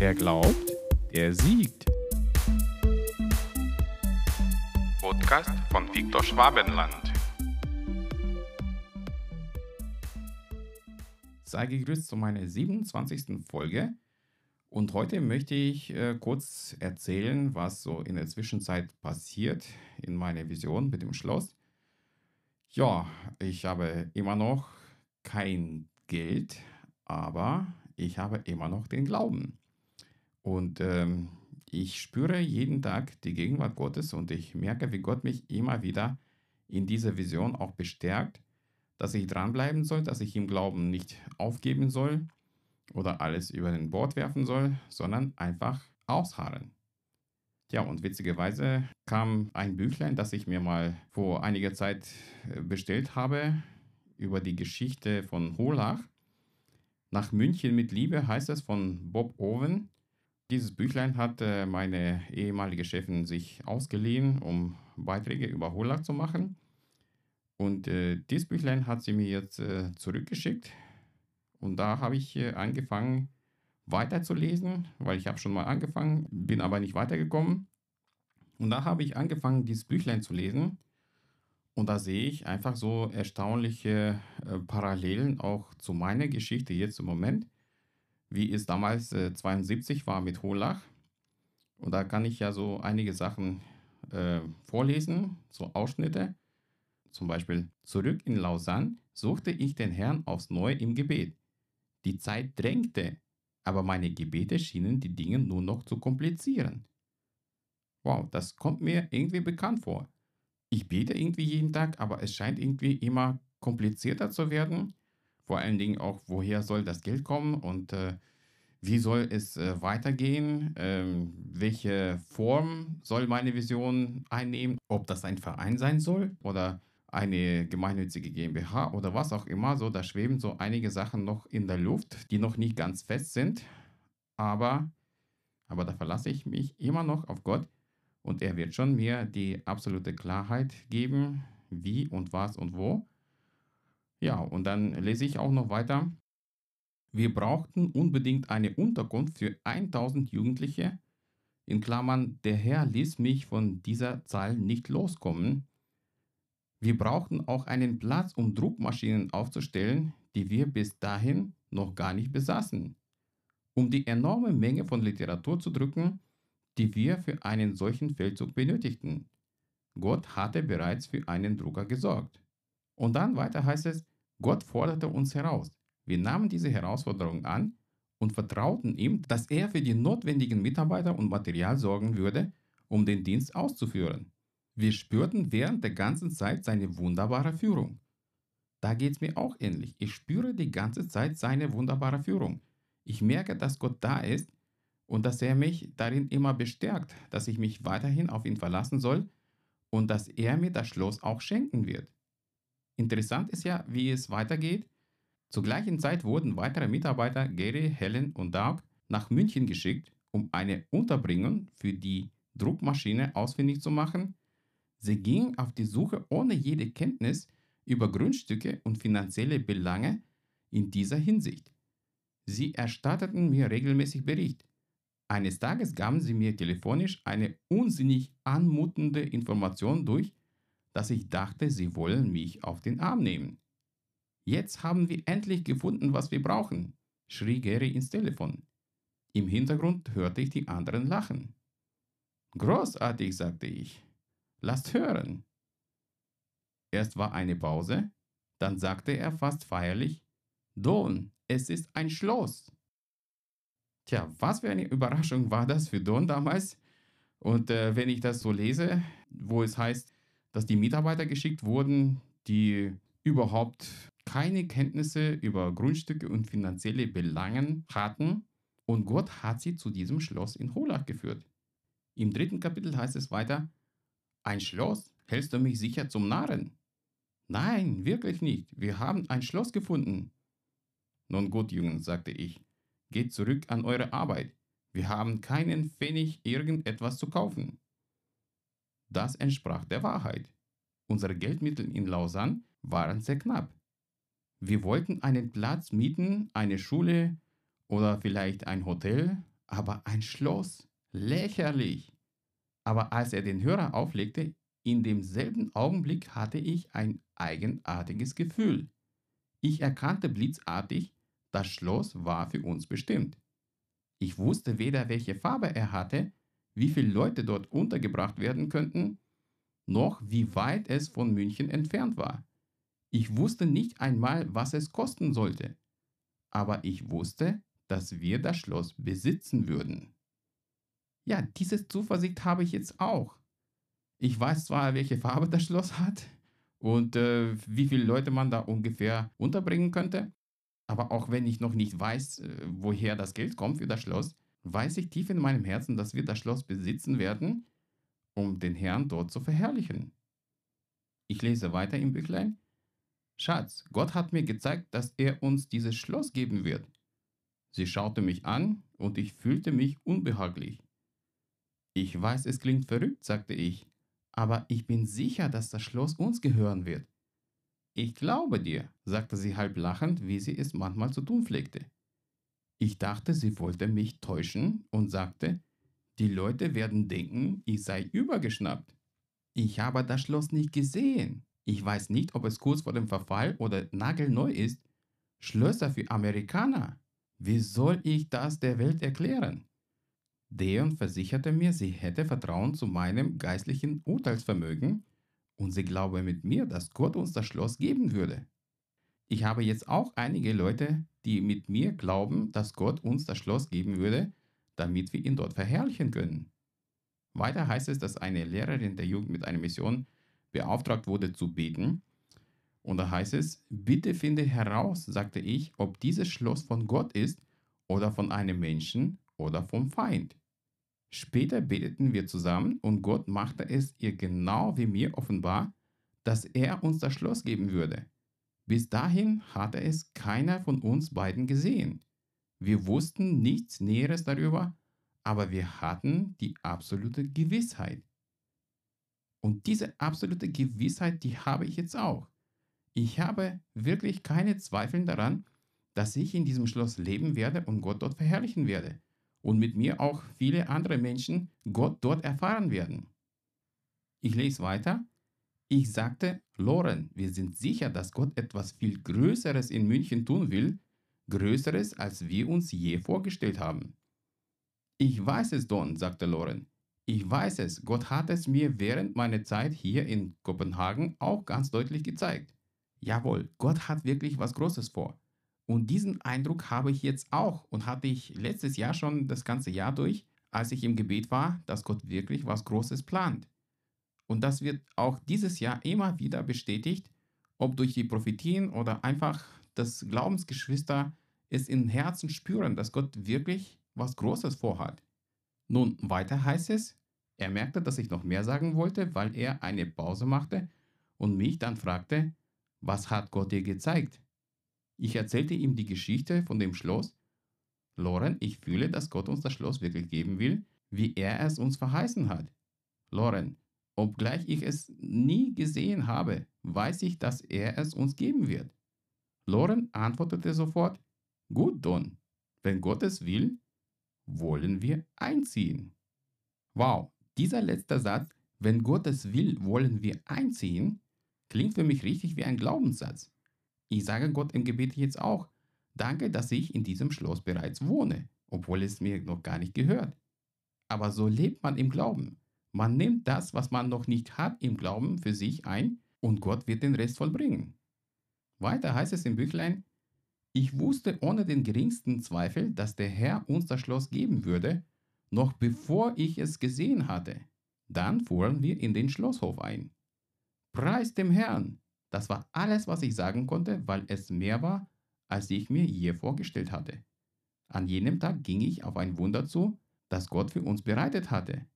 Wer glaubt, der siegt. Podcast von Viktor Schwabenland. Sei gegrüßt zu meiner 27. Folge. Und heute möchte ich äh, kurz erzählen, was so in der Zwischenzeit passiert in meiner Vision mit dem Schloss. Ja, ich habe immer noch kein Geld, aber ich habe immer noch den Glauben. Und ähm, ich spüre jeden Tag die Gegenwart Gottes und ich merke, wie Gott mich immer wieder in dieser Vision auch bestärkt, dass ich dranbleiben soll, dass ich im Glauben nicht aufgeben soll oder alles über den Bord werfen soll, sondern einfach ausharren. Ja, und witzigerweise kam ein Büchlein, das ich mir mal vor einiger Zeit äh, bestellt habe, über die Geschichte von Holach. Nach München mit Liebe heißt es von Bob Owen. Dieses Büchlein hat äh, meine ehemalige Chefin sich ausgeliehen, um Beiträge über Holach zu machen. Und äh, dieses Büchlein hat sie mir jetzt äh, zurückgeschickt. Und da habe ich äh, angefangen weiterzulesen, weil ich habe schon mal angefangen, bin aber nicht weitergekommen. Und da habe ich angefangen, dieses Büchlein zu lesen. Und da sehe ich einfach so erstaunliche äh, Parallelen auch zu meiner Geschichte jetzt im Moment wie es damals äh, 72 war mit Holach. Und da kann ich ja so einige Sachen äh, vorlesen, so Ausschnitte. Zum Beispiel, zurück in Lausanne suchte ich den Herrn aufs Neue im Gebet. Die Zeit drängte, aber meine Gebete schienen die Dinge nur noch zu komplizieren. Wow, das kommt mir irgendwie bekannt vor. Ich bete irgendwie jeden Tag, aber es scheint irgendwie immer komplizierter zu werden vor allen Dingen auch, woher soll das Geld kommen und äh, wie soll es äh, weitergehen? Ähm, welche Form soll meine Vision einnehmen? Ob das ein Verein sein soll oder eine gemeinnützige GmbH oder was auch immer. So, da schweben so einige Sachen noch in der Luft, die noch nicht ganz fest sind. Aber, aber da verlasse ich mich immer noch auf Gott und er wird schon mir die absolute Klarheit geben, wie und was und wo. Ja, und dann lese ich auch noch weiter. Wir brauchten unbedingt eine Unterkunft für 1000 Jugendliche. In Klammern, der Herr ließ mich von dieser Zahl nicht loskommen. Wir brauchten auch einen Platz, um Druckmaschinen aufzustellen, die wir bis dahin noch gar nicht besaßen, um die enorme Menge von Literatur zu drücken, die wir für einen solchen Feldzug benötigten. Gott hatte bereits für einen Drucker gesorgt. Und dann weiter heißt es, Gott forderte uns heraus. Wir nahmen diese Herausforderung an und vertrauten ihm, dass er für die notwendigen Mitarbeiter und Material sorgen würde, um den Dienst auszuführen. Wir spürten während der ganzen Zeit seine wunderbare Führung. Da geht es mir auch ähnlich. Ich spüre die ganze Zeit seine wunderbare Führung. Ich merke, dass Gott da ist und dass er mich darin immer bestärkt, dass ich mich weiterhin auf ihn verlassen soll und dass er mir das Schloss auch schenken wird. Interessant ist ja, wie es weitergeht. Zur gleichen Zeit wurden weitere Mitarbeiter, Gary, Helen und Doug, nach München geschickt, um eine Unterbringung für die Druckmaschine ausfindig zu machen. Sie gingen auf die Suche ohne jede Kenntnis über Grundstücke und finanzielle Belange in dieser Hinsicht. Sie erstatteten mir regelmäßig Bericht. Eines Tages gaben sie mir telefonisch eine unsinnig anmutende Information durch, dass ich dachte, sie wollen mich auf den Arm nehmen. Jetzt haben wir endlich gefunden, was wir brauchen, schrie Gary ins Telefon. Im Hintergrund hörte ich die anderen lachen. Großartig, sagte ich. Lasst hören. Erst war eine Pause, dann sagte er fast feierlich, Don, es ist ein Schloss. Tja, was für eine Überraschung war das für Don damals? Und äh, wenn ich das so lese, wo es heißt, dass die Mitarbeiter geschickt wurden, die überhaupt keine Kenntnisse über Grundstücke und finanzielle Belangen hatten. Und Gott hat sie zu diesem Schloss in Holach geführt. Im dritten Kapitel heißt es weiter, ein Schloss, hältst du mich sicher zum Narren? Nein, wirklich nicht. Wir haben ein Schloss gefunden. Nun gut, Jungen, sagte ich, geht zurück an eure Arbeit. Wir haben keinen Pfennig irgendetwas zu kaufen. Das entsprach der Wahrheit. Unsere Geldmittel in Lausanne waren sehr knapp. Wir wollten einen Platz mieten, eine Schule oder vielleicht ein Hotel, Aber ein Schloss, lächerlich. Aber als er den Hörer auflegte, in demselben Augenblick hatte ich ein eigenartiges Gefühl. Ich erkannte blitzartig, das Schloss war für uns bestimmt. Ich wusste weder, welche Farbe er hatte, wie viele Leute dort untergebracht werden könnten, noch wie weit es von München entfernt war. Ich wusste nicht einmal, was es kosten sollte. Aber ich wusste, dass wir das Schloss besitzen würden. Ja, diese Zuversicht habe ich jetzt auch. Ich weiß zwar, welche Farbe das Schloss hat und äh, wie viele Leute man da ungefähr unterbringen könnte, aber auch wenn ich noch nicht weiß, äh, woher das Geld kommt für das Schloss, weiß ich tief in meinem Herzen, dass wir das Schloss besitzen werden, um den Herrn dort zu verherrlichen. Ich lese weiter im Büchlein. Schatz, Gott hat mir gezeigt, dass er uns dieses Schloss geben wird. Sie schaute mich an und ich fühlte mich unbehaglich. Ich weiß, es klingt verrückt, sagte ich, aber ich bin sicher, dass das Schloss uns gehören wird. Ich glaube dir, sagte sie halb lachend, wie sie es manchmal zu tun pflegte. Ich dachte, sie wollte mich täuschen und sagte, die Leute werden denken, ich sei übergeschnappt. Ich habe das Schloss nicht gesehen. Ich weiß nicht, ob es kurz vor dem Verfall oder nagelneu ist. Schlösser für Amerikaner. Wie soll ich das der Welt erklären? Deon versicherte mir, sie hätte Vertrauen zu meinem geistlichen Urteilsvermögen und sie glaube mit mir, dass Gott uns das Schloss geben würde. Ich habe jetzt auch einige Leute, die mit mir glauben, dass Gott uns das Schloss geben würde, damit wir ihn dort verherrlichen können. Weiter heißt es, dass eine Lehrerin der Jugend mit einer Mission beauftragt wurde zu beten. Und da heißt es, bitte finde heraus, sagte ich, ob dieses Schloss von Gott ist oder von einem Menschen oder vom Feind. Später beteten wir zusammen und Gott machte es ihr genau wie mir offenbar, dass er uns das Schloss geben würde. Bis dahin hatte es keiner von uns beiden gesehen. Wir wussten nichts Näheres darüber, aber wir hatten die absolute Gewissheit. Und diese absolute Gewissheit, die habe ich jetzt auch. Ich habe wirklich keine Zweifel daran, dass ich in diesem Schloss leben werde und Gott dort verherrlichen werde und mit mir auch viele andere Menschen Gott dort erfahren werden. Ich lese weiter. Ich sagte, Loren, wir sind sicher, dass Gott etwas viel Größeres in München tun will, Größeres, als wir uns je vorgestellt haben. Ich weiß es, Don, sagte Loren. Ich weiß es, Gott hat es mir während meiner Zeit hier in Kopenhagen auch ganz deutlich gezeigt. Jawohl, Gott hat wirklich was Großes vor. Und diesen Eindruck habe ich jetzt auch und hatte ich letztes Jahr schon das ganze Jahr durch, als ich im Gebet war, dass Gott wirklich was Großes plant. Und das wird auch dieses Jahr immer wieder bestätigt, ob durch die Prophetien oder einfach das Glaubensgeschwister es im Herzen spüren, dass Gott wirklich was Großes vorhat. Nun, weiter heißt es, er merkte, dass ich noch mehr sagen wollte, weil er eine Pause machte und mich dann fragte, was hat Gott dir gezeigt? Ich erzählte ihm die Geschichte von dem Schloss. Loren, ich fühle, dass Gott uns das Schloss wirklich geben will, wie er es uns verheißen hat. Loren, obgleich ich es nie gesehen habe, weiß ich, dass er es uns geben wird. Loren antwortete sofort, Gut, Don, wenn Gott es will, wollen wir einziehen. Wow, dieser letzte Satz, wenn Gott es will, wollen wir einziehen, klingt für mich richtig wie ein Glaubenssatz. Ich sage Gott im Gebet jetzt auch, danke, dass ich in diesem Schloss bereits wohne, obwohl es mir noch gar nicht gehört. Aber so lebt man im Glauben. Man nimmt das, was man noch nicht hat im Glauben für sich ein und Gott wird den Rest vollbringen. Weiter heißt es im Büchlein, ich wusste ohne den geringsten Zweifel, dass der Herr uns das Schloss geben würde, noch bevor ich es gesehen hatte. Dann fuhren wir in den Schlosshof ein. Preis dem Herrn! Das war alles, was ich sagen konnte, weil es mehr war, als ich mir je vorgestellt hatte. An jenem Tag ging ich auf ein Wunder zu, das Gott für uns bereitet hatte.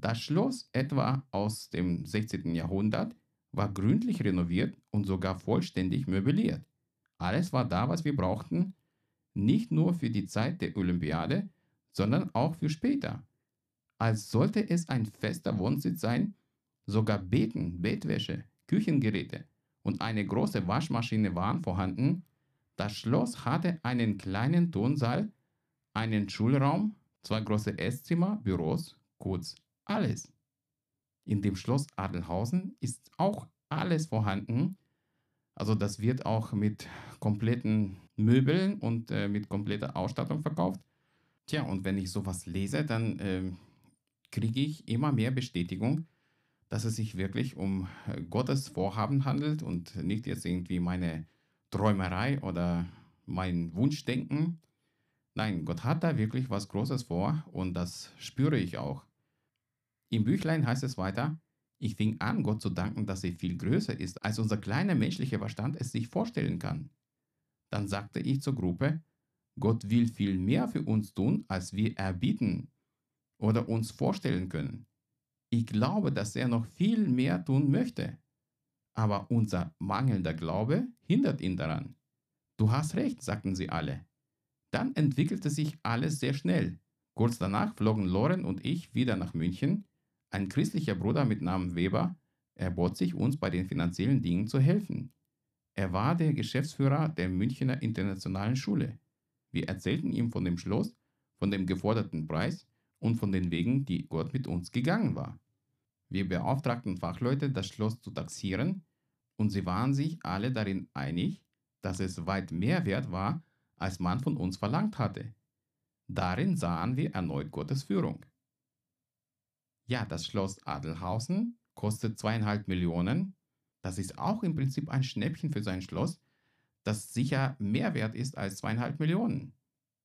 Das Schloss, etwa aus dem 16. Jahrhundert, war gründlich renoviert und sogar vollständig möbliert. Alles war da, was wir brauchten, nicht nur für die Zeit der Olympiade, sondern auch für später. Als sollte es ein fester Wohnsitz sein, sogar Betten, Bettwäsche, Küchengeräte und eine große Waschmaschine waren vorhanden. Das Schloss hatte einen kleinen Tonsaal, einen Schulraum, zwei große Esszimmer, Büros, kurz alles. In dem Schloss Adelhausen ist auch alles vorhanden. Also das wird auch mit kompletten Möbeln und äh, mit kompletter Ausstattung verkauft. Tja, und wenn ich sowas lese, dann äh, kriege ich immer mehr Bestätigung, dass es sich wirklich um äh, Gottes Vorhaben handelt und nicht jetzt irgendwie meine Träumerei oder mein Wunschdenken. Nein, Gott hat da wirklich was Großes vor und das spüre ich auch. Im Büchlein heißt es weiter, ich fing an, Gott zu danken, dass er viel größer ist, als unser kleiner menschlicher Verstand es sich vorstellen kann. Dann sagte ich zur Gruppe, Gott will viel mehr für uns tun, als wir erbieten oder uns vorstellen können. Ich glaube, dass er noch viel mehr tun möchte. Aber unser mangelnder Glaube hindert ihn daran. Du hast recht, sagten sie alle. Dann entwickelte sich alles sehr schnell. Kurz danach flogen Loren und ich wieder nach München. Ein christlicher Bruder mit Namen Weber erbot sich uns bei den finanziellen Dingen zu helfen. Er war der Geschäftsführer der Münchner Internationalen Schule. Wir erzählten ihm von dem Schloss, von dem geforderten Preis und von den Wegen, die Gott mit uns gegangen war. Wir beauftragten Fachleute, das Schloss zu taxieren, und sie waren sich alle darin einig, dass es weit mehr wert war, als man von uns verlangt hatte. Darin sahen wir erneut Gottes Führung. Ja, das Schloss Adelhausen kostet zweieinhalb Millionen. Das ist auch im Prinzip ein Schnäppchen für sein Schloss, das sicher mehr wert ist als zweieinhalb Millionen.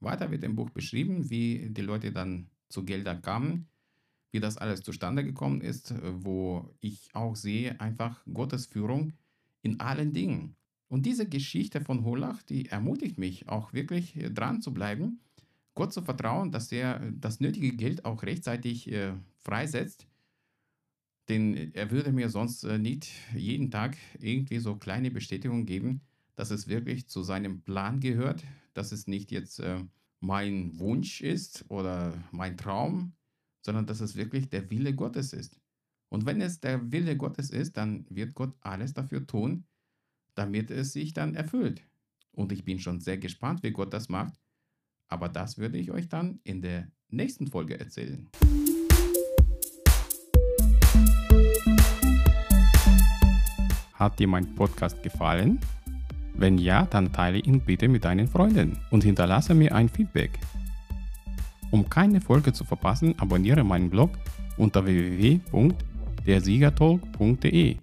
Weiter wird im Buch beschrieben, wie die Leute dann zu Geldern kamen, wie das alles zustande gekommen ist, wo ich auch sehe einfach Gottes Führung in allen Dingen. Und diese Geschichte von Holach, die ermutigt mich auch wirklich dran zu bleiben, Gott zu vertrauen, dass er das nötige Geld auch rechtzeitig äh, freisetzt. Denn er würde mir sonst äh, nicht jeden Tag irgendwie so kleine Bestätigungen geben, dass es wirklich zu seinem Plan gehört, dass es nicht jetzt äh, mein Wunsch ist oder mein Traum, sondern dass es wirklich der Wille Gottes ist. Und wenn es der Wille Gottes ist, dann wird Gott alles dafür tun, damit es sich dann erfüllt. Und ich bin schon sehr gespannt, wie Gott das macht. Aber das würde ich euch dann in der nächsten Folge erzählen. Hat dir mein Podcast gefallen? Wenn ja, dann teile ihn bitte mit deinen Freunden und hinterlasse mir ein Feedback. Um keine Folge zu verpassen, abonniere meinen Blog unter www.dersiegertalk.de